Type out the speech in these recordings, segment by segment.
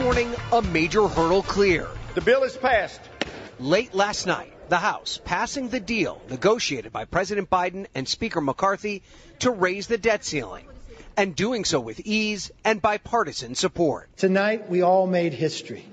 morning, a major hurdle cleared. The bill is passed. Late last night, the House passing the deal negotiated by President Biden and Speaker McCarthy to raise the debt ceiling, and doing so with ease and bipartisan support. Tonight, we all made history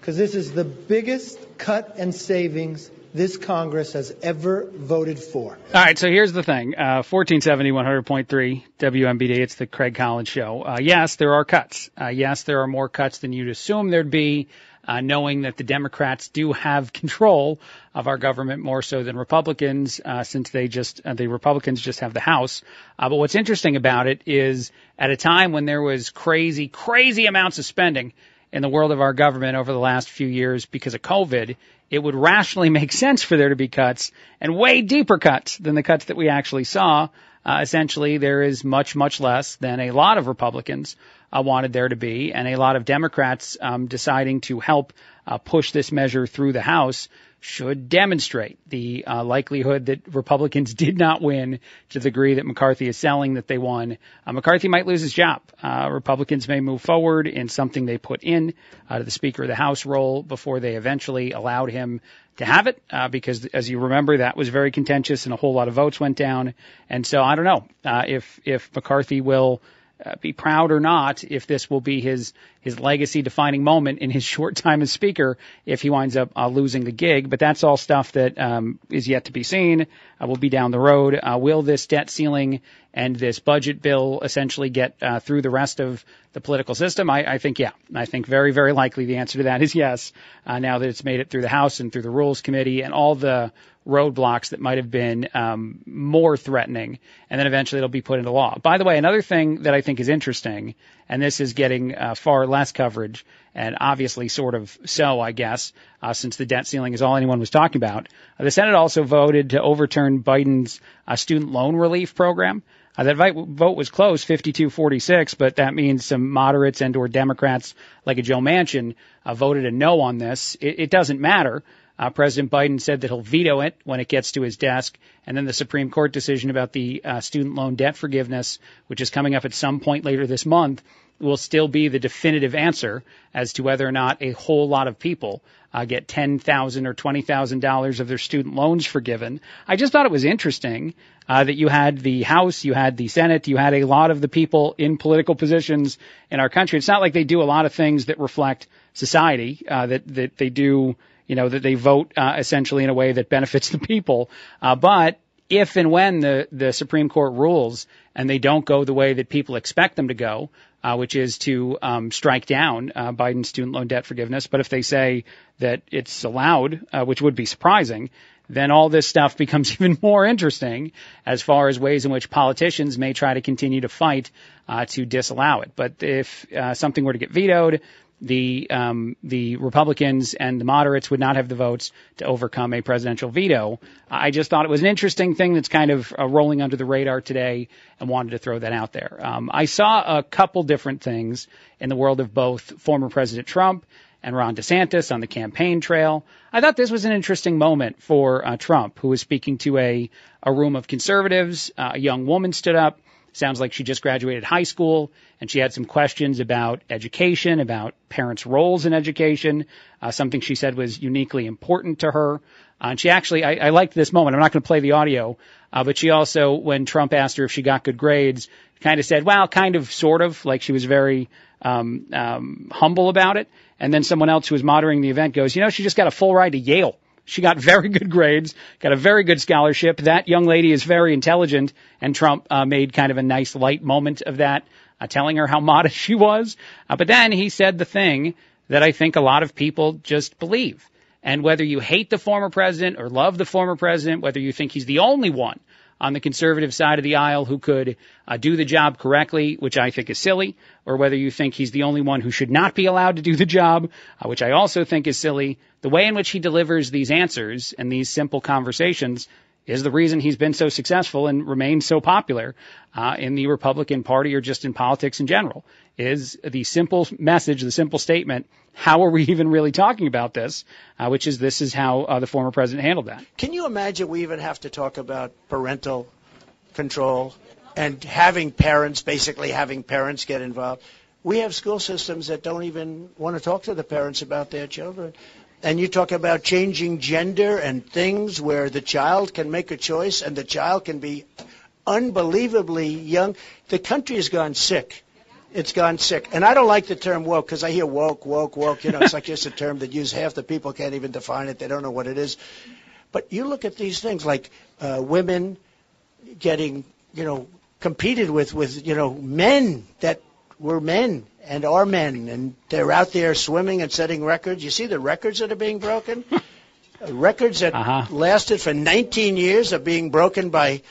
because this is the biggest cut and savings this Congress has ever voted for. All right, so here's the thing uh, 1470, 100.3 WMBD, it's the Craig Collins show. Uh, yes, there are cuts. Uh, yes, there are more cuts than you'd assume there'd be. Uh, knowing that the Democrats do have control of our government more so than Republicans, uh, since they just uh, the Republicans just have the House. Uh, but what's interesting about it is at a time when there was crazy, crazy amounts of spending in the world of our government over the last few years because of COVID, it would rationally make sense for there to be cuts and way deeper cuts than the cuts that we actually saw. Uh, essentially, there is much, much less than a lot of Republicans uh, wanted there to be, and a lot of Democrats um, deciding to help uh, push this measure through the House should demonstrate the uh, likelihood that Republicans did not win to the degree that McCarthy is selling that they won. Uh, McCarthy might lose his job. Uh, Republicans may move forward in something they put in uh, to the Speaker of the House role before they eventually allowed him to have it, uh, because as you remember, that was very contentious and a whole lot of votes went down. And so I don't know uh, if if McCarthy will uh, be proud or not if this will be his his legacy defining moment in his short time as speaker if he winds up uh, losing the gig. But that's all stuff that um, is yet to be seen. Uh, will be down the road. Uh, will this debt ceiling and this budget bill essentially get uh, through the rest of the political system? I, I, think yeah. I think very very likely the answer to that is yes. Uh, now that it's made it through the House and through the Rules Committee and all the roadblocks that might have been um, more threatening, and then eventually it'll be put into law. By the way, another thing that I think is interesting, and this is getting uh, far less coverage, and obviously sort of so, I guess, uh, since the debt ceiling is all anyone was talking about. Uh, the Senate also voted to overturn Biden's uh, student loan relief program. Uh, that vote was close, 52-46, but that means some moderates and or Democrats like a Joe Manchin uh, voted a no on this. It, it doesn't matter uh, President Biden said that he'll veto it when it gets to his desk. And then the Supreme Court decision about the uh, student loan debt forgiveness, which is coming up at some point later this month, will still be the definitive answer as to whether or not a whole lot of people uh, get ten thousand or twenty thousand dollars of their student loans forgiven. I just thought it was interesting uh, that you had the House, you had the Senate, you had a lot of the people in political positions in our country. It's not like they do a lot of things that reflect society. Uh, that that they do you know, that they vote uh, essentially in a way that benefits the people. Uh, but if and when the, the Supreme Court rules and they don't go the way that people expect them to go, uh, which is to um, strike down uh, Biden's student loan debt forgiveness, but if they say that it's allowed, uh, which would be surprising, then all this stuff becomes even more interesting as far as ways in which politicians may try to continue to fight uh, to disallow it. But if uh, something were to get vetoed, the um, the Republicans and the moderates would not have the votes to overcome a presidential veto. I just thought it was an interesting thing that's kind of uh, rolling under the radar today, and wanted to throw that out there. Um, I saw a couple different things in the world of both former President Trump and Ron DeSantis on the campaign trail. I thought this was an interesting moment for uh, Trump, who was speaking to a a room of conservatives. Uh, a young woman stood up Sounds like she just graduated high school and she had some questions about education, about parents' roles in education, uh, something she said was uniquely important to her. Uh, and she actually, I, I liked this moment. I'm not going to play the audio, uh, but she also, when Trump asked her if she got good grades, kind of said, well, kind of, sort of, like she was very um, um, humble about it. And then someone else who was moderating the event goes, you know, she just got a full ride to Yale. She got very good grades, got a very good scholarship. That young lady is very intelligent, and Trump uh, made kind of a nice light moment of that, uh, telling her how modest she was. Uh, but then he said the thing that I think a lot of people just believe. And whether you hate the former president or love the former president, whether you think he's the only one on the conservative side of the aisle who could uh, do the job correctly, which I think is silly, or whether you think he's the only one who should not be allowed to do the job, uh, which I also think is silly. The way in which he delivers these answers and these simple conversations is the reason he's been so successful and remains so popular uh, in the Republican Party or just in politics in general. Is the simple message, the simple statement, how are we even really talking about this? Uh, which is this is how uh, the former president handled that. Can you imagine we even have to talk about parental control and having parents, basically having parents get involved? we have school systems that don't even want to talk to the parents about their children. And you talk about changing gender and things where the child can make a choice and the child can be unbelievably young. The country has gone sick. It's gone sick. And I don't like the term woke because I hear woke, woke, woke. You know, it's like just a term that use half the people can't even define it. They don't know what it is. But you look at these things like uh, women getting, you know, competed with with you know men that were men and are men, and they're out there swimming and setting records. You see the records that are being broken. records that uh-huh. lasted for 19 years are being broken by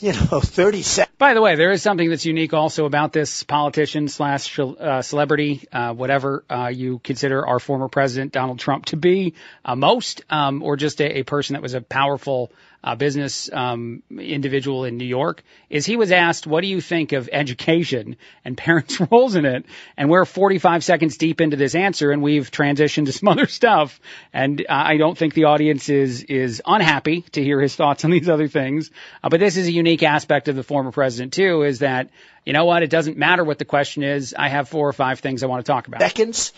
you know, 30 seconds. By the way, there is something that's unique also about this politician slash uh, celebrity, uh, whatever uh, you consider our former president Donald Trump to be, uh, most, um, or just a, a, person that was a powerful uh, business um, individual in New York, is he was asked, "What do you think of education and parents' roles in it?" And we're 45 seconds deep into this answer, and we've transitioned to some other stuff. And uh, I don't think the audience is is unhappy to hear his thoughts on these other things. Uh, but this is a unique aspect of the former president too, is that you know what? It doesn't matter what the question is. I have four or five things I want to talk about. Seconds.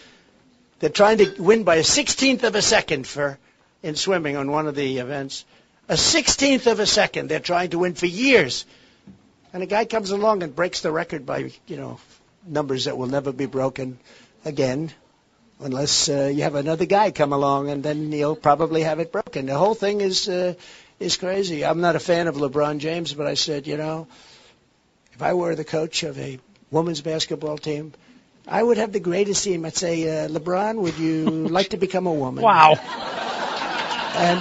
They're trying to win by a sixteenth of a second for in swimming on one of the events a sixteenth of a second. They're trying to win for years. And a guy comes along and breaks the record by, you know, numbers that will never be broken again, unless uh, you have another guy come along, and then you'll probably have it broken. The whole thing is uh, is crazy. I'm not a fan of LeBron James, but I said, you know, if I were the coach of a women's basketball team, I would have the greatest team. I'd say, uh, LeBron, would you like to become a woman? Wow. And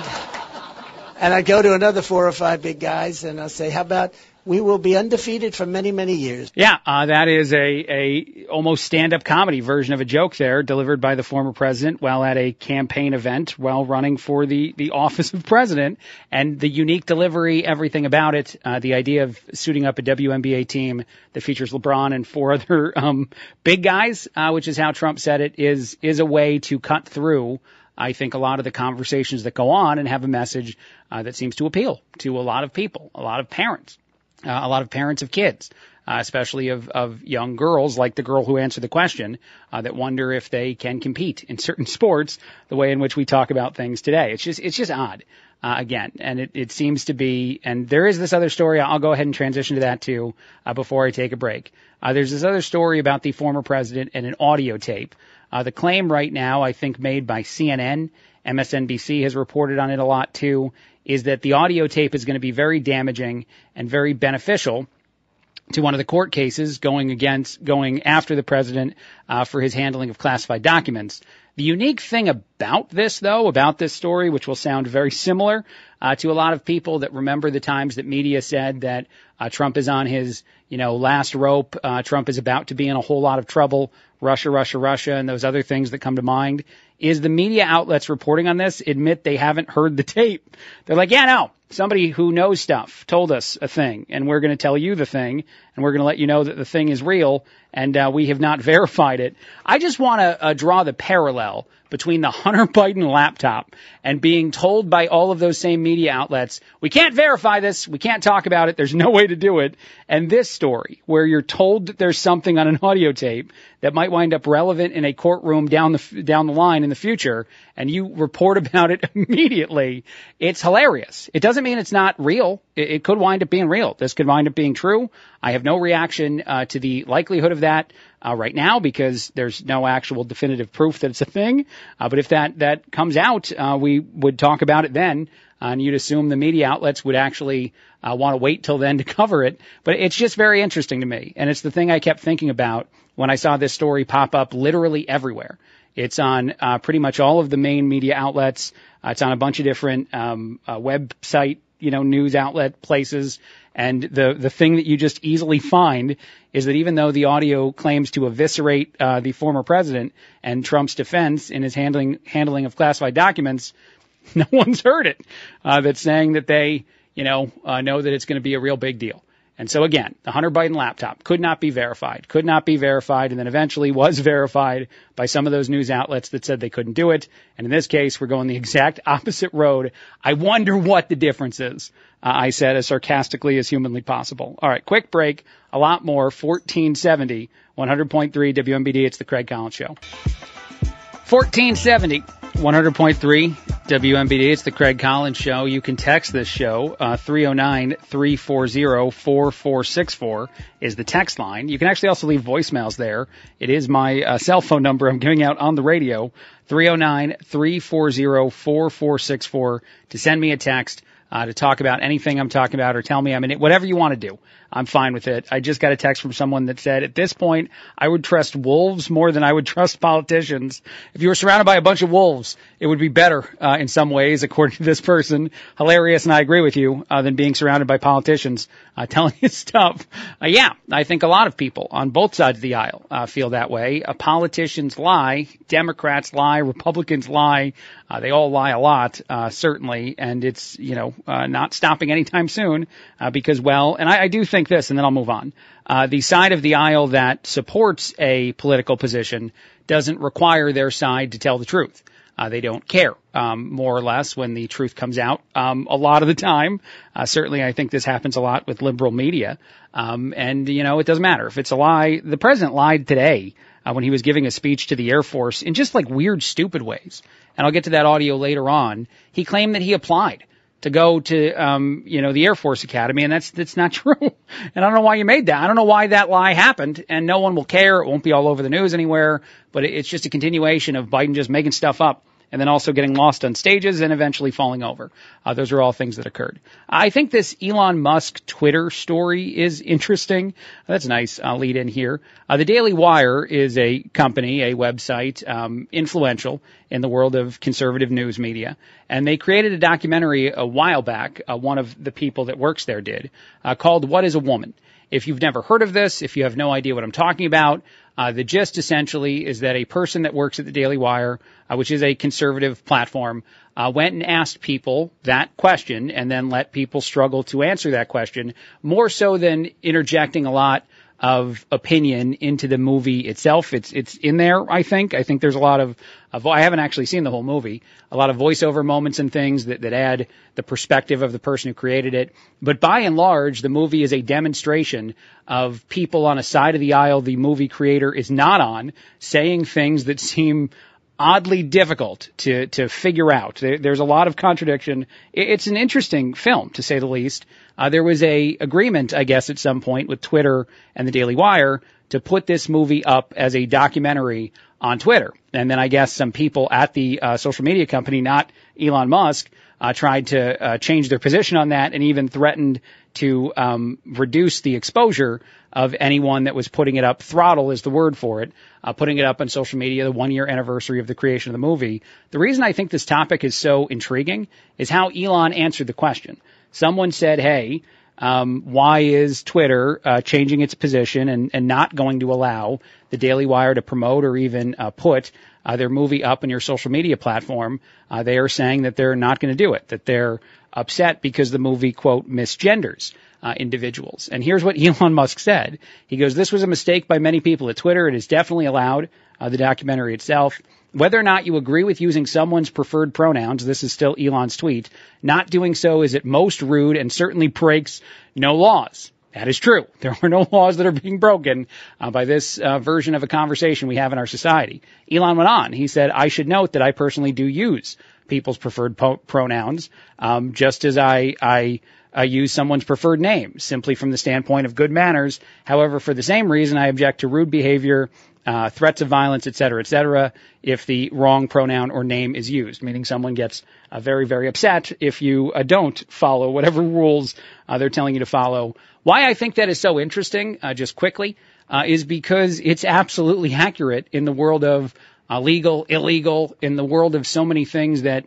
and I'd go to another four or five big guys, and I'll say, "How about we will be undefeated for many, many years?" Yeah, uh, that is a a almost stand-up comedy version of a joke there, delivered by the former president while at a campaign event while running for the the office of president, and the unique delivery, everything about it, uh, the idea of suiting up a WNBA team that features LeBron and four other um, big guys, uh, which is how Trump said it, is is a way to cut through. I think a lot of the conversations that go on and have a message uh, that seems to appeal to a lot of people, a lot of parents, uh, a lot of parents of kids. Uh, especially of, of young girls, like the girl who answered the question, uh, that wonder if they can compete in certain sports the way in which we talk about things today. It's just it's just odd. Uh, again, and it, it seems to be, and there is this other story. I'll go ahead and transition to that too uh, before I take a break. Uh, there's this other story about the former president and an audio tape. Uh, the claim right now, I think, made by CNN, MSNBC has reported on it a lot too, is that the audio tape is going to be very damaging and very beneficial to one of the court cases going against going after the president uh, for his handling of classified documents. The unique thing about this, though, about this story, which will sound very similar uh, to a lot of people that remember the times that media said that uh, Trump is on his, you know, last rope, uh, Trump is about to be in a whole lot of trouble, Russia, Russia, Russia, and those other things that come to mind, is the media outlets reporting on this admit they haven't heard the tape. They're like, yeah, no, somebody who knows stuff told us a thing, and we're going to tell you the thing, and we're going to let you know that the thing is real, and uh, we have not verified it. I just want to uh, draw the parallel between the Hunter Biden laptop and being told by all of those same media outlets, we can't verify this, we can't talk about it, there's no way to do it, and this story, where you're told that there's something on an audio tape that might wind up relevant in a courtroom down the down the line in the future, and you report about it immediately, it's hilarious. It doesn't mean it's not real. It, it could wind up being real. This could wind up being true. I have no reaction uh, to the likelihood of that uh, right now because there's no actual definitive proof that it's a thing. Uh, but if that that comes out, uh, we would talk about it then. Uh, and you'd assume the media outlets would actually uh, want to wait till then to cover it. But it's just very interesting to me, and it's the thing I kept thinking about when I saw this story pop up literally everywhere. It's on uh, pretty much all of the main media outlets. Uh, it's on a bunch of different um, uh, website, you know, news outlet places. And the the thing that you just easily find is that even though the audio claims to eviscerate uh, the former president and Trump's defense in his handling handling of classified documents, no one's heard it. Uh, that's saying that they, you know, uh, know that it's going to be a real big deal. And so again, the Hunter Biden laptop could not be verified, could not be verified, and then eventually was verified by some of those news outlets that said they couldn't do it. And in this case, we're going the exact opposite road. I wonder what the difference is. Uh, I said as sarcastically as humanly possible. All right, quick break. A lot more. 1470, 100.3 WMBD. It's the Craig Collins Show. 1470, 100.3 WMBD. It's the Craig Collins Show. You can text this show. Uh, 309 340 4464 is the text line. You can actually also leave voicemails there. It is my uh, cell phone number I'm giving out on the radio. 309 340 4464 to send me a text. Uh, to talk about anything I'm talking about or tell me I'm in it, whatever you want to do. I'm fine with it. I just got a text from someone that said, at this point, I would trust wolves more than I would trust politicians. If you were surrounded by a bunch of wolves, it would be better uh, in some ways, according to this person. Hilarious, and I agree with you, uh, than being surrounded by politicians uh, telling you stuff. Uh, yeah, I think a lot of people on both sides of the aisle uh, feel that way. Uh, politicians lie, Democrats lie, Republicans lie. They all lie a lot, certainly, and it's you know not stopping anytime soon because well, and I, I do think this, and then I'll move on. Uh, the side of the aisle that supports a political position doesn't require their side to tell the truth. Uh, they don't care, um, more or less, when the truth comes out. Um, a lot of the time, uh, certainly, I think this happens a lot with liberal media. Um, and you know, it doesn't matter if it's a lie. The president lied today uh, when he was giving a speech to the Air Force in just like weird, stupid ways. And I'll get to that audio later on. He claimed that he applied to go to um, you know the Air Force Academy, and that's that's not true. and I don't know why you made that. I don't know why that lie happened, and no one will care. It won't be all over the news anywhere. But it's just a continuation of Biden just making stuff up and then also getting lost on stages and eventually falling over. Uh, those are all things that occurred. I think this Elon Musk Twitter story is interesting. That's nice. I'll lead in here. Uh, the Daily Wire is a company, a website, um, influential in the world of conservative news media, and they created a documentary a while back. Uh, one of the people that works there did uh, called "What Is a Woman." If you've never heard of this, if you have no idea what I'm talking about, uh, the gist essentially is that a person that works at the Daily Wire, uh, which is a conservative platform, uh, went and asked people that question and then let people struggle to answer that question more so than interjecting a lot of opinion into the movie itself. It's it's in there. I think. I think there's a lot of, of I haven't actually seen the whole movie. A lot of voiceover moments and things that that add the perspective of the person who created it. But by and large, the movie is a demonstration of people on a side of the aisle the movie creator is not on, saying things that seem oddly difficult to to figure out. There, there's a lot of contradiction. It's an interesting film, to say the least. Uh, there was a agreement, I guess, at some point with Twitter and the Daily Wire to put this movie up as a documentary on Twitter. And then I guess some people at the uh, social media company, not Elon Musk, uh, tried to uh, change their position on that and even threatened to um, reduce the exposure of anyone that was putting it up. Throttle is the word for it, uh, putting it up on social media, the one year anniversary of the creation of the movie. The reason I think this topic is so intriguing is how Elon answered the question. Someone said, hey, um, why is Twitter uh, changing its position and, and not going to allow the Daily Wire to promote or even uh, put uh, their movie up on your social media platform? Uh, they are saying that they're not going to do it, that they're upset because the movie, quote, misgenders. Uh, individuals. And here's what Elon Musk said. He goes, this was a mistake by many people at Twitter. It is definitely allowed, uh, the documentary itself. Whether or not you agree with using someone's preferred pronouns, this is still Elon's tweet, not doing so is at most rude and certainly breaks no laws. That is true. There are no laws that are being broken uh, by this uh, version of a conversation we have in our society. Elon went on. He said, I should note that I personally do use people's preferred po- pronouns, um, just as I, I uh, use someone's preferred name, simply from the standpoint of good manners. However, for the same reason, I object to rude behavior uh, threats of violence, et cetera, et cetera, if the wrong pronoun or name is used, meaning someone gets uh, very, very upset if you uh, don't follow whatever rules uh, they're telling you to follow. Why I think that is so interesting, uh, just quickly, uh, is because it's absolutely accurate in the world of legal, illegal, in the world of so many things that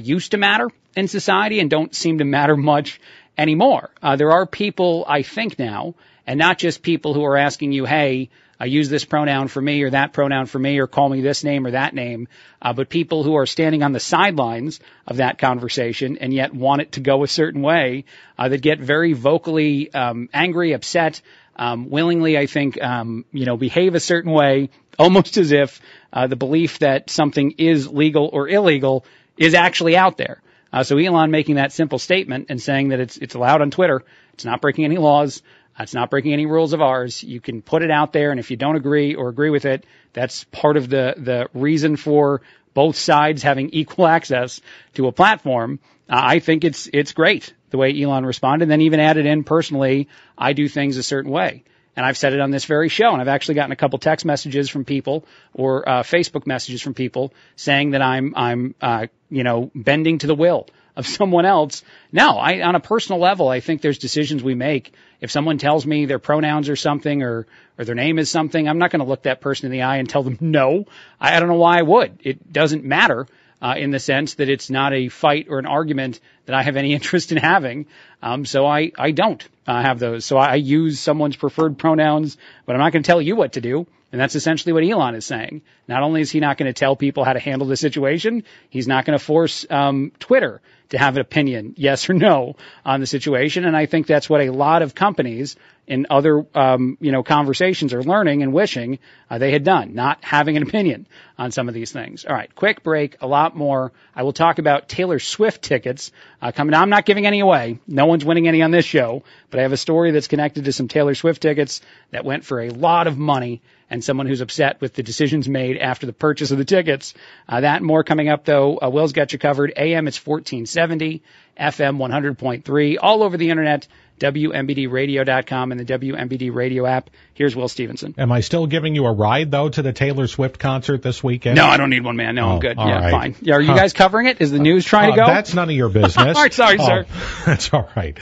used to matter in society and don't seem to matter much anymore. there are people, I think now, and not just people who are asking you, hey, I use this pronoun for me or that pronoun for me or call me this name or that name, uh, but people who are standing on the sidelines of that conversation and yet want it to go a certain way uh, that get very vocally um, angry, upset, um, willingly, I think, um, you know, behave a certain way, almost as if uh, the belief that something is legal or illegal is actually out there. Uh, so Elon making that simple statement and saying that it's it's allowed on Twitter, it's not breaking any laws, it's not breaking any rules of ours. You can put it out there, and if you don't agree or agree with it, that's part of the the reason for both sides having equal access to a platform. Uh, I think it's it's great the way Elon responded, and then even added in personally, I do things a certain way. And I've said it on this very show, and I've actually gotten a couple text messages from people or uh, Facebook messages from people saying that I'm I'm uh, you know bending to the will of someone else. No, I, on a personal level, I think there's decisions we make. If someone tells me their pronouns are something or, or their name is something, I'm not going to look that person in the eye and tell them no. I, I don't know why I would. It doesn't matter. Uh, in the sense that it's not a fight or an argument that I have any interest in having. Um, so I, I don't uh, have those. So I, I use someone's preferred pronouns, but I'm not going to tell you what to do. And that's essentially what Elon is saying. Not only is he not going to tell people how to handle the situation, he's not going to force um, Twitter to have an opinion, yes or no, on the situation. And I think that's what a lot of companies in other, um, you know, conversations or learning and wishing uh, they had done, not having an opinion on some of these things. All right, quick break, a lot more. I will talk about Taylor Swift tickets uh, coming. I'm not giving any away. No one's winning any on this show, but I have a story that's connected to some Taylor Swift tickets that went for a lot of money and someone who's upset with the decisions made after the purchase of the tickets. Uh, that more coming up though. Uh, Will's got you covered. AM it's 1470, FM 100.3, all over the internet. WMBDradio.com and the WMBD radio app. Here's Will Stevenson. Am I still giving you a ride though to the Taylor Swift concert this weekend? No, I don't need one, man. No, oh, I'm good. Yeah, right. fine. Yeah, are you guys covering it? Is the news trying uh, to go? That's none of your business. all right, sorry, oh, sir. That's all right.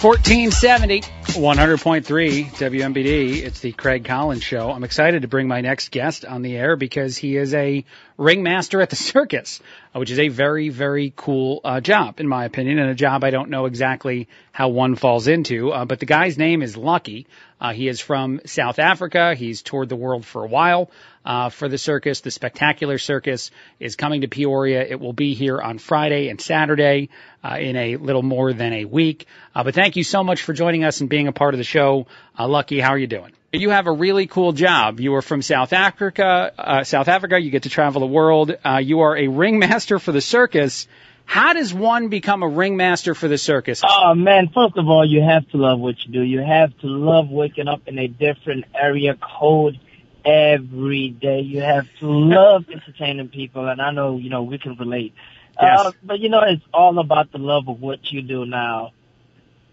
1470, 100.3 WMBD. It's the Craig Collins Show. I'm excited to bring my next guest on the air because he is a ringmaster at the circus, which is a very, very cool uh, job, in my opinion, and a job I don't know exactly how one falls into. Uh, but the guy's name is Lucky. Uh, he is from South Africa. He's toured the world for a while uh, for the circus. The Spectacular Circus is coming to Peoria. It will be here on Friday and Saturday uh, in a little more than a week. Uh, but thank you so much for joining us and being a part of the show. Uh, Lucky, how are you doing? You have a really cool job. You are from South Africa. Uh, South Africa. You get to travel the world. Uh, you are a ringmaster for the circus. How does one become a ringmaster for the circus? Oh man, first of all, you have to love what you do. You have to love waking up in a different area code every day. You have to love entertaining people, and I know you know we can relate. Yes. Uh, but you know, it's all about the love of what you do now.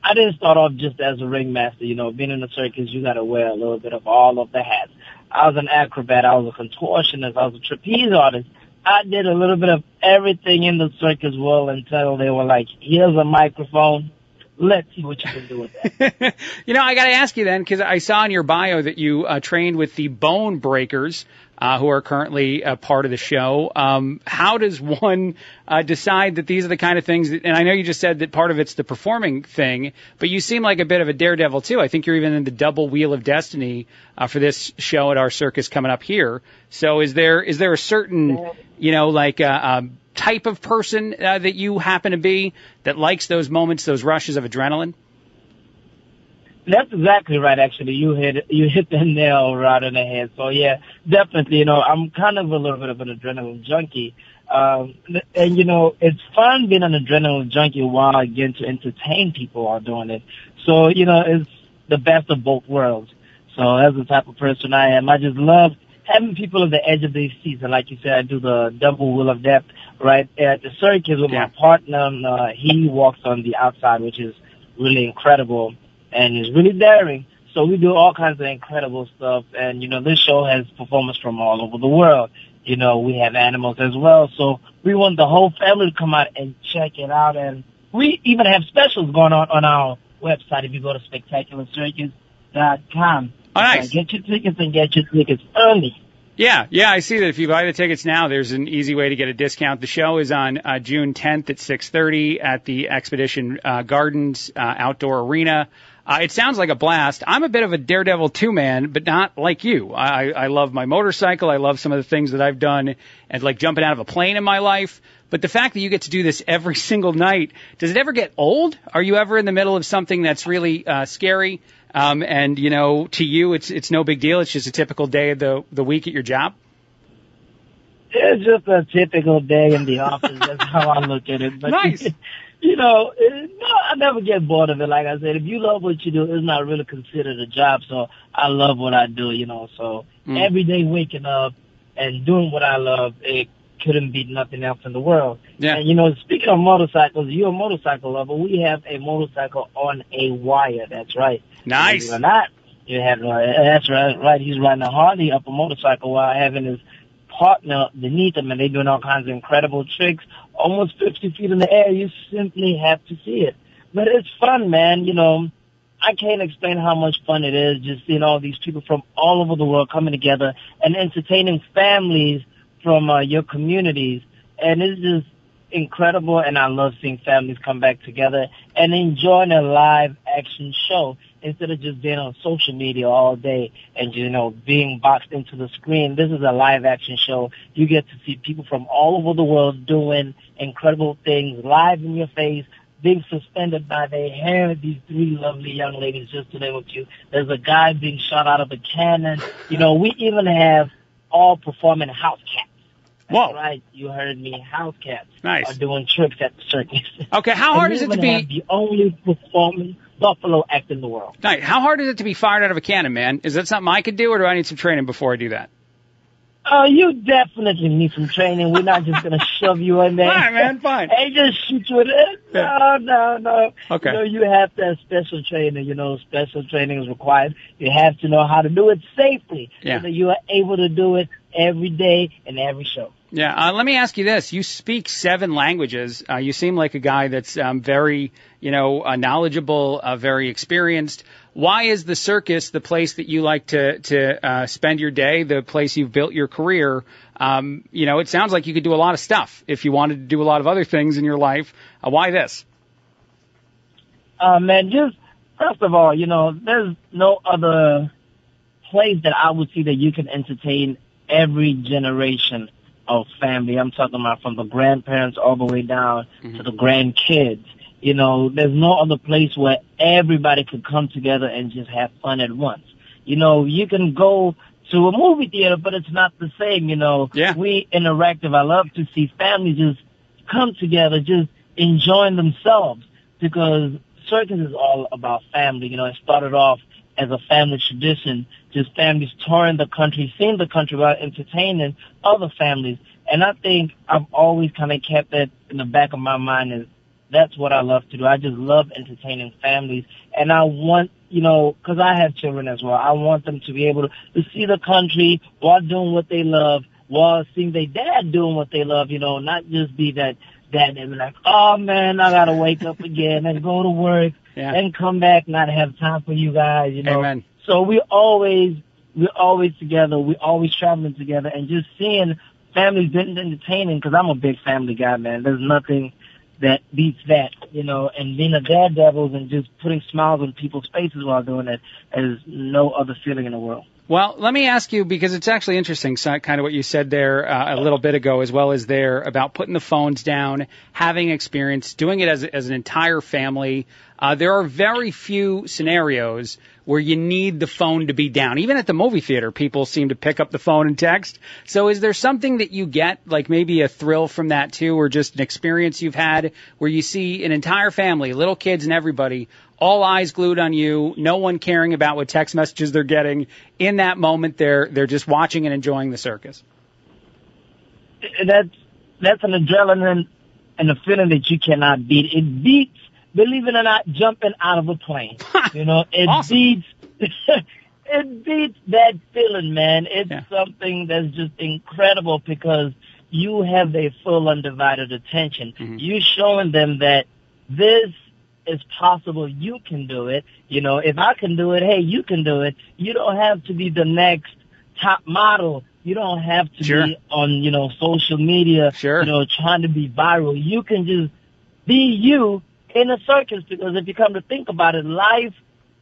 I didn't start off just as a ringmaster. You know, being in the circus, you got to wear a little bit of all of the hats. I was an acrobat. I was a contortionist. I was a trapeze artist. I did a little bit of everything in the circus world until they were like, here's a microphone. Let's see what you can do with that. you know, I got to ask you then, because I saw in your bio that you uh, trained with the Bone Breakers uh, who are currently a part of the show. Um, how does one uh, decide that these are the kind of things? That, and I know you just said that part of it's the performing thing, but you seem like a bit of a daredevil too. I think you're even in the double wheel of destiny uh, for this show at our circus coming up here. So is there is there a certain you know like uh, um, type of person uh, that you happen to be that likes those moments, those rushes of adrenaline? That's exactly right. Actually, you hit you hit the nail right on the head. So yeah, definitely. You know, I'm kind of a little bit of an adrenaline junkie, um, and you know, it's fun being an adrenaline junkie while getting to entertain people while doing it. So you know, it's the best of both worlds. So that's the type of person I am. I just love having people at the edge of their seats. And like you said, I do the double wheel of death right at the circus with Yeah. my partner. Uh, he walks on the outside, which is really incredible and is really daring. So we do all kinds of incredible stuff. And, you know, this show has performers from all over the world. You know, we have animals as well. So we want the whole family to come out and check it out. And we even have specials going on on our website if you go to spectacularscircus.com. Oh, nice. Get your tickets and get your tickets early. Yeah, yeah, I see that. If you buy the tickets now, there's an easy way to get a discount. The show is on uh, June 10th at 6:30 at the Exposition uh, Gardens uh, Outdoor Arena. Uh, it sounds like a blast. I'm a bit of a daredevil two man, but not like you. I, I love my motorcycle. I love some of the things that I've done and like jumping out of a plane in my life. But the fact that you get to do this every single night, does it ever get old? Are you ever in the middle of something that's really uh, scary? Um, and you know, to you, it's it's no big deal. It's just a typical day of the the week at your job. It's just a typical day in the office. That's how I look at it. But Nice. you know, it, no, I never get bored of it. Like I said, if you love what you do, it's not really considered a job. So I love what I do. You know, so Mm. every day waking up and doing what I love, it couldn't be nothing else in the world. Yeah. And you know, speaking of motorcycles, you're a motorcycle lover. We have a motorcycle on a wire. That's right. Nice. Or not, you have uh, that's right. Right, he's riding a Harley up a motorcycle while having his partner beneath him, and they're doing all kinds of incredible tricks, almost 50 feet in the air. You simply have to see it. But it's fun, man. You know, I can't explain how much fun it is just seeing all these people from all over the world coming together and entertaining families from uh, your communities. And it's just incredible, and I love seeing families come back together and enjoying a live action show instead of just being on social media all day and you know being boxed into the screen. This is a live action show. You get to see people from all over the world doing incredible things live in your face. Being suspended by their hair, these three lovely young ladies, just to name a few. There's a guy being shot out of a cannon. You know, we even have all performing house cats. That's Whoa. right, you heard me. House cats Nice. are doing tricks at the circus. Okay, how hard is it to be? the only performing buffalo act in the world? Nice. How hard is it to be fired out of a cannon, man? Is that something I could do, or do I need some training before I do that? Oh, you definitely need some training. We're not just gonna shove you in there. Fine, man, fine. Hey, just shoot you in it. No, no, no. Okay. You know, you have to have special training. You know, special training is required. You have to know how to do it safely. Yeah. So that you are able to do it every day and every show. Yeah. Uh, let me ask you this: You speak seven languages. Uh, you seem like a guy that's um, very, you know, uh, knowledgeable, uh, very experienced. Why is the circus the place that you like to to uh, spend your day? The place you've built your career. Um, you know, it sounds like you could do a lot of stuff if you wanted to do a lot of other things in your life. Uh, why this? Uh, man, just first of all, you know, there's no other place that I would see that you can entertain every generation of family. I'm talking about from the grandparents all the way down to the grandkids. You know, there's no other place where everybody could come together and just have fun at once. You know, you can go to a movie theater, but it's not the same. You know, Yeah. we interactive. I love to see families just come together, just enjoying themselves because circus is all about family. You know, it started off as a family tradition, just families touring the country, seeing the country while entertaining other families. And I think I've always kind of kept that in the back of my mind is that's what I love to do. I just love entertaining families. And I want, you know, cause I have children as well. I want them to be able to, to see the country while doing what they love, while seeing their dad doing what they love, you know, not just be that dad and be like, oh man, I gotta wake up again and go to work Yeah. and come back, not have time for you guys, you know. Amen. So we always, we're always together. We're always traveling together and just seeing families being entertaining because I'm a big family guy, man. There's nothing that beats that, you know, and being a daredevil and just putting smiles on people's faces while doing it is no other feeling in the world. Well, let me ask you because it's actually interesting, so kind of what you said there uh, a little bit ago, as well as there about putting the phones down, having experience, doing it as as an entire family. Uh, there are very few scenarios where you need the phone to be down. Even at the movie theater, people seem to pick up the phone and text. So, is there something that you get, like maybe a thrill from that too, or just an experience you've had where you see an entire family, little kids and everybody, all eyes glued on you, no one caring about what text messages they're getting. In that moment, they're they're just watching and enjoying the circus. that's that's an adrenaline and a feeling that you cannot beat. It beats, believe it or not, jumping out of a plane. you know, it Awesome. beats. it beats that feeling, man. It's Yeah. something that's just incredible because you have their full undivided attention. Mm-hmm. You showing them that this is possible. You can do it. You know, if I can do it, hey, you can do it. You don't have to be the next top model. You don't have to Sure. be on, you know, social media, Sure. you know, trying to be viral. You can just be you in a circus because if you come to think about it, life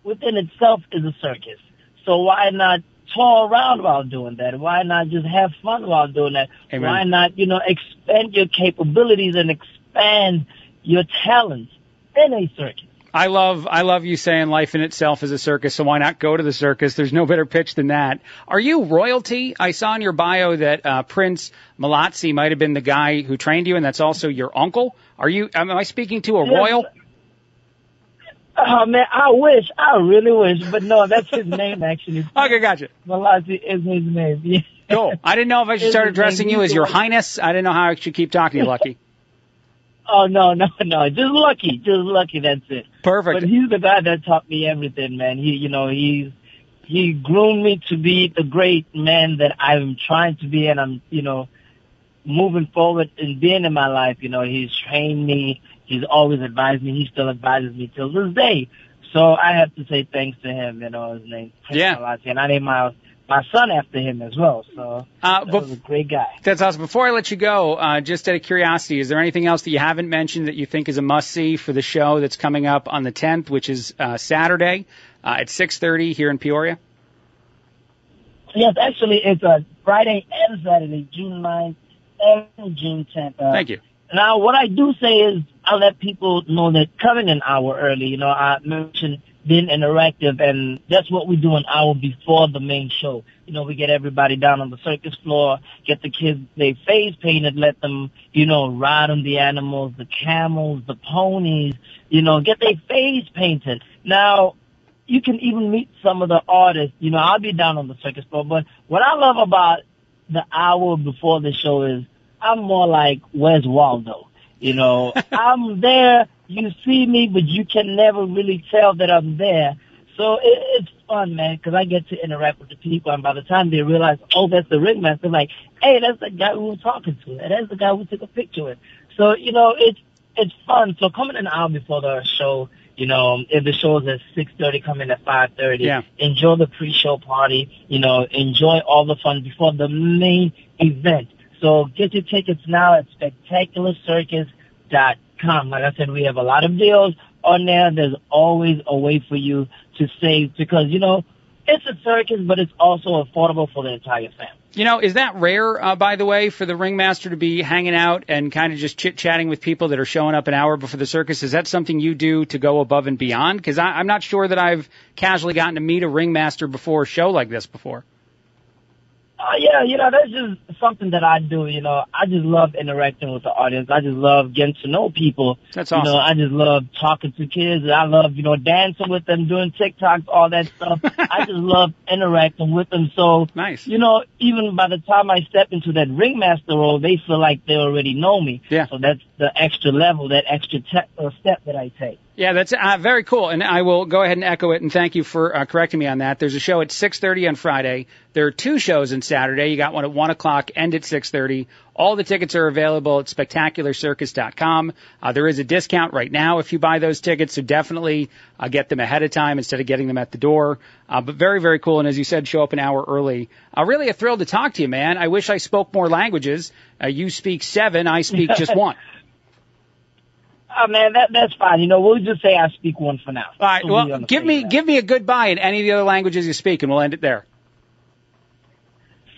within itself is a circus. So why not tour around while doing that? Why not just have fun while doing that? Amen. Why not, you know, expand your capabilities and expand your talents in a circus? I love I love you saying life in itself is a circus, so why not go to the circus? There's no better pitch than that. Are you royalty? I saw in your bio that uh, Prince Malazzi might have been the guy who trained you, and that's also your uncle. Are you? Am I speaking to a Yes. royal? Oh man, I wish, I really wish, but no, that's his name actually. Okay, gotcha. Malazi is his name. Cool. I didn't know if I should start addressing you as Your Highness. I didn't know how I should keep talking to you, Lucky. Oh no, no, no, just lucky, just lucky. That's it. Perfect. But he's the guy that taught me everything, man. He, you know, he's he groomed me to be the great man that I'm trying to be, and I'm, you know, moving forward and being in my life. You know, he's trained me. He's always advised me. He still advises me till this day. So I have to say thanks to him. You know, his name Yeah. And I named my my son after him as well. So Uh, that was a great guy. That's awesome. Before I let you go, uh, just out of curiosity, is there anything else that you haven't mentioned that you think is a must see for the show that's coming up on the 10th, which is uh, Saturday uh, at 6:30 here in Peoria? Yes, actually, it's a Friday and Saturday, June 9th and June 10th. Uh, Thank you. Now, what I do say is I let people know that coming an hour early. You know, I mentioned being interactive, and that's what we do an hour before the main show. You know, we get everybody down on the circus floor, get the kids their face painted, let them, you know, ride on the animals, the camels, the ponies, you know, get their face painted. Now, you can even meet some of the artists. You know, I'll be down on the circus floor, but what I love about the hour before the show is I'm more like, where's Waldo? You know, I'm there, you see me, but you can never really tell that I'm there. So it, it's fun, man, because I get to interact with the people, and by the time they realize, oh, that's the ringmaster, like, hey, that's the guy we were talking to, and that's the guy we took a picture with. So, you know, it's it's fun. So coming an hour before the show, you know, um, if the show is at six thirty, come in at five thirty. Yeah. Enjoy the pre-show party. You know, enjoy all the fun before the main event. So get your tickets now at spectacularcircus.com. Like I said, we have a lot of deals on there. There's always a way for you to save because, you know, it's a circus, but it's also affordable for the entire family. You know, is that rare, uh, by the way, for the ringmaster to be hanging out and kind of just chit chatting with people that are showing up an hour before the circus? Is that something you do to go above and beyond? Because I'm not sure that I've casually gotten to meet a ringmaster before a show like this before. Uh, yeah, you know, that's just something that I do. You know, I just love interacting with the audience. I just love getting to know people. That's awesome. You know, I just love talking to kids. I love, you know, dancing with them, doing TikToks, all that stuff. I just love interacting with them. So, Nice. you know, even by the time I step into that ringmaster role, they feel like they already know me. Yeah. So that's the extra level, that extra te- uh, step that I take. Yeah, that's uh, very cool, and I will go ahead and echo it. And thank you for uh, correcting me on that. There's a show at 6:30 on Friday. There are two shows on Saturday. You got one at one o'clock and at 6:30. All the tickets are available at spectacularcircus.com. Uh, there is a discount right now if you buy those tickets, so definitely uh, get them ahead of time instead of getting them at the door. Uh, but very, very cool, and as you said, show up an hour early. Uh, really a thrill to talk to you, man. I wish I spoke more languages. Uh, you speak seven, I speak just one. Oh man, that that's fine. You know, we'll just say I speak one for now. All right. So Well, the give me page. give me a goodbye in any of the other languages you speak, and we'll end it there.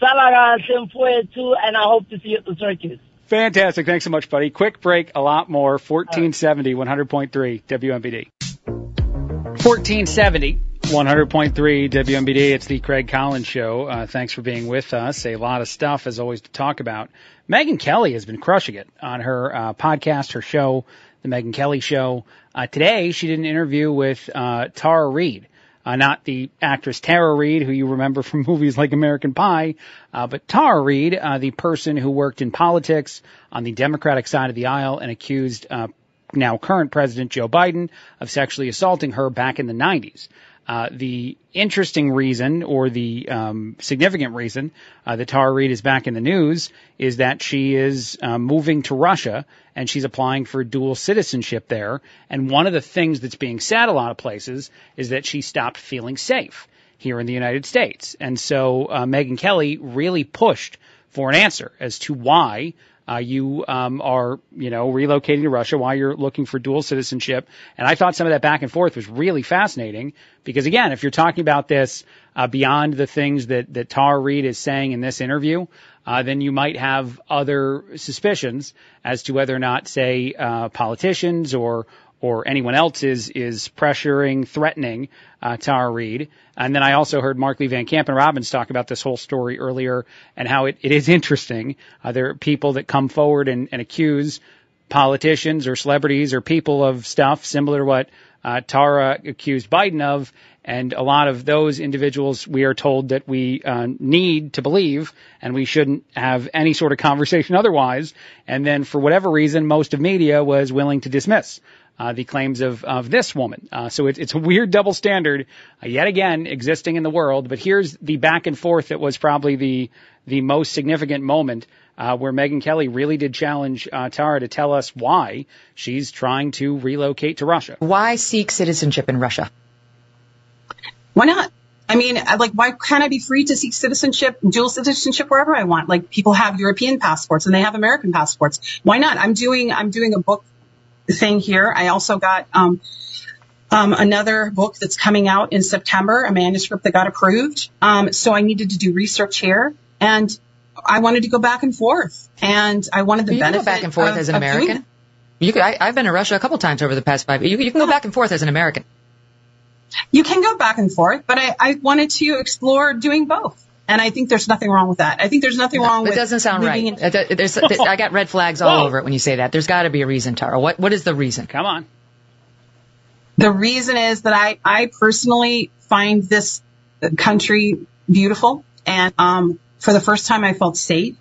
Salaga Simfuetu, and I hope to see you at the circus. Fantastic. Thanks so much, buddy. Quick break. A lot more. 1470, 100.3 WMBD. 1470. 100.3 WMBD. It's the Craig Collins Show. Uh, thanks for being with us. A lot of stuff, as always, to talk about. Megyn Kelly has been crushing it on her uh, podcast, her show, The Megyn Kelly Show. Uh, today, she did an interview with uh, Tara Reade. Uh, not the actress Tara Reid, who you remember from movies like American Pie, uh, but Tara Reade, uh, the person who worked in politics on the Democratic side of the aisle and accused uh, now current President Joe Biden of sexually assaulting her back in the 90s. Uh, the interesting reason, or the um, significant reason, uh, that Tara Reade is back in the news is that she is uh, moving to Russia and she's applying for dual citizenship there. And one of the things that's being said a lot of places is that she stopped feeling safe here in the United States. And so uh, Megyn Kelly really pushed for an answer as to why uh, you um, are, you know, relocating to Russia while you're looking for dual citizenship. And I thought some of that back and forth was really fascinating because, again, if you're talking about this uh, beyond the things that that Tara Reade is saying in this interview, uh, then you might have other suspicions as to whether or not, say, uh, politicians or or anyone else is is pressuring, threatening uh, Tara Reade. And then I also heard Mark Lee Van Camp and Robbins talk about this whole story earlier and how it, it is interesting. Uh, there are people that come forward and, and accuse politicians or celebrities or people of stuff similar to what uh, Tara accused Biden of. And a lot of those individuals, we are told that we uh, need to believe, and we shouldn't have any sort of conversation otherwise. And then, for whatever reason, most of media was willing to dismiss uh, the claims of, of this woman. Uh, so it, it's a weird double standard, uh, yet again, existing in the world. But here's the back and forth that was probably the, the most significant moment uh, where Megyn Kelly really did challenge uh, Tara to tell us why she's trying to relocate to Russia. Why seek citizenship in Russia? Why not? I mean, like, why can't I be free to seek citizenship, dual citizenship wherever I want? Like, people have European passports and they have American passports. Why not? I'm doing, I'm doing a book thing here. I also got um, um, another book that's coming out in September, a manuscript that got approved. Um, so I needed to do research here, and I wanted to go back and forth, and I wanted the you benefit. Can go back and forth of, as an American. You could, I, have been to Russia a couple times over the past five. You, you can go back and forth as an American. You can go back and forth, but I, I wanted to explore doing both. And I think there's nothing wrong with that. I think there's nothing wrong it with. It doesn't sound right. In- there's, I got red flags all Whoa. over it when you say that. There's got to be a reason, Tara. What What is the reason? Come on. The reason is that I I personally find this country beautiful, and um, for the first time I felt safe,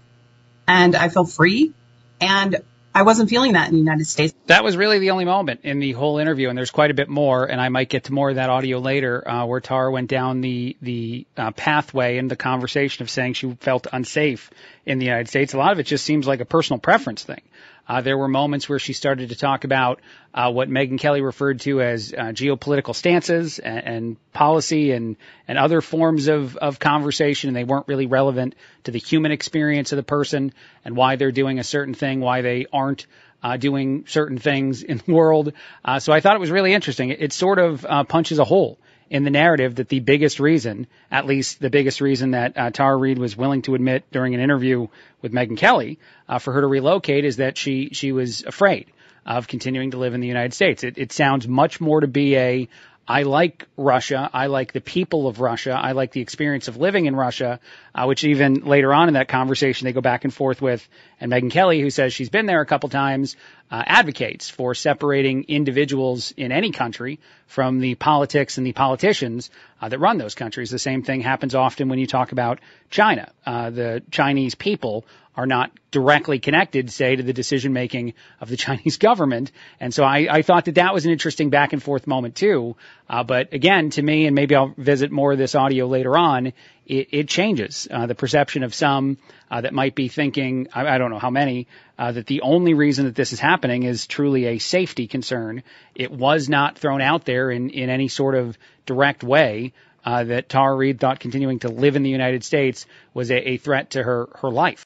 and I felt free, and I wasn't feeling that in the United States. That was really the only moment in the whole interview, and there's quite a bit more, and I might get to more of that audio later, uh, where Tara went down the the uh, pathway in the conversation of saying she felt unsafe in the United States. A lot of it just seems like a personal preference thing. Uh, there were moments where she started to talk about uh, what Megyn Kelly referred to as uh, geopolitical stances and, and, policy and, and other forms of, of conversation, and they weren't really relevant to the human experience of the person and why they're doing a certain thing, why they aren't uh, doing certain things in the world. Uh, so I thought it was really interesting. It, it sort of uh, punches a hole in the narrative that the biggest reason, at least the biggest reason that uh, Tara Reade was willing to admit during an interview with Megyn Kelly uh, for her to relocate is that she she was afraid of continuing to live in the United States. It, it sounds much more to be a I like Russia. I like the people of Russia. I like the experience of living in Russia, uh, which even later on in that conversation they go back and forth with. And Megyn Kelly, who says she's been there a couple times, uh, advocates for separating individuals in any country from the politics and the politicians uh, that run those countries. The same thing happens often when you talk about China. Uh, the Chinese people are not directly connected, say, to the decision making of the Chinese government. And so I, I, thought that that was an interesting back and forth moment too. Uh, but again, to me, and maybe I'll visit more of this audio later on, it, it changes uh, the perception of some uh, that might be thinking, I, I don't know how many, uh, that the only reason that this is happening is truly a safety concern. It was not thrown out there in, in any sort of direct way. Uh, that Tara Reade thought continuing to live in the United States was a, a threat to her, her life.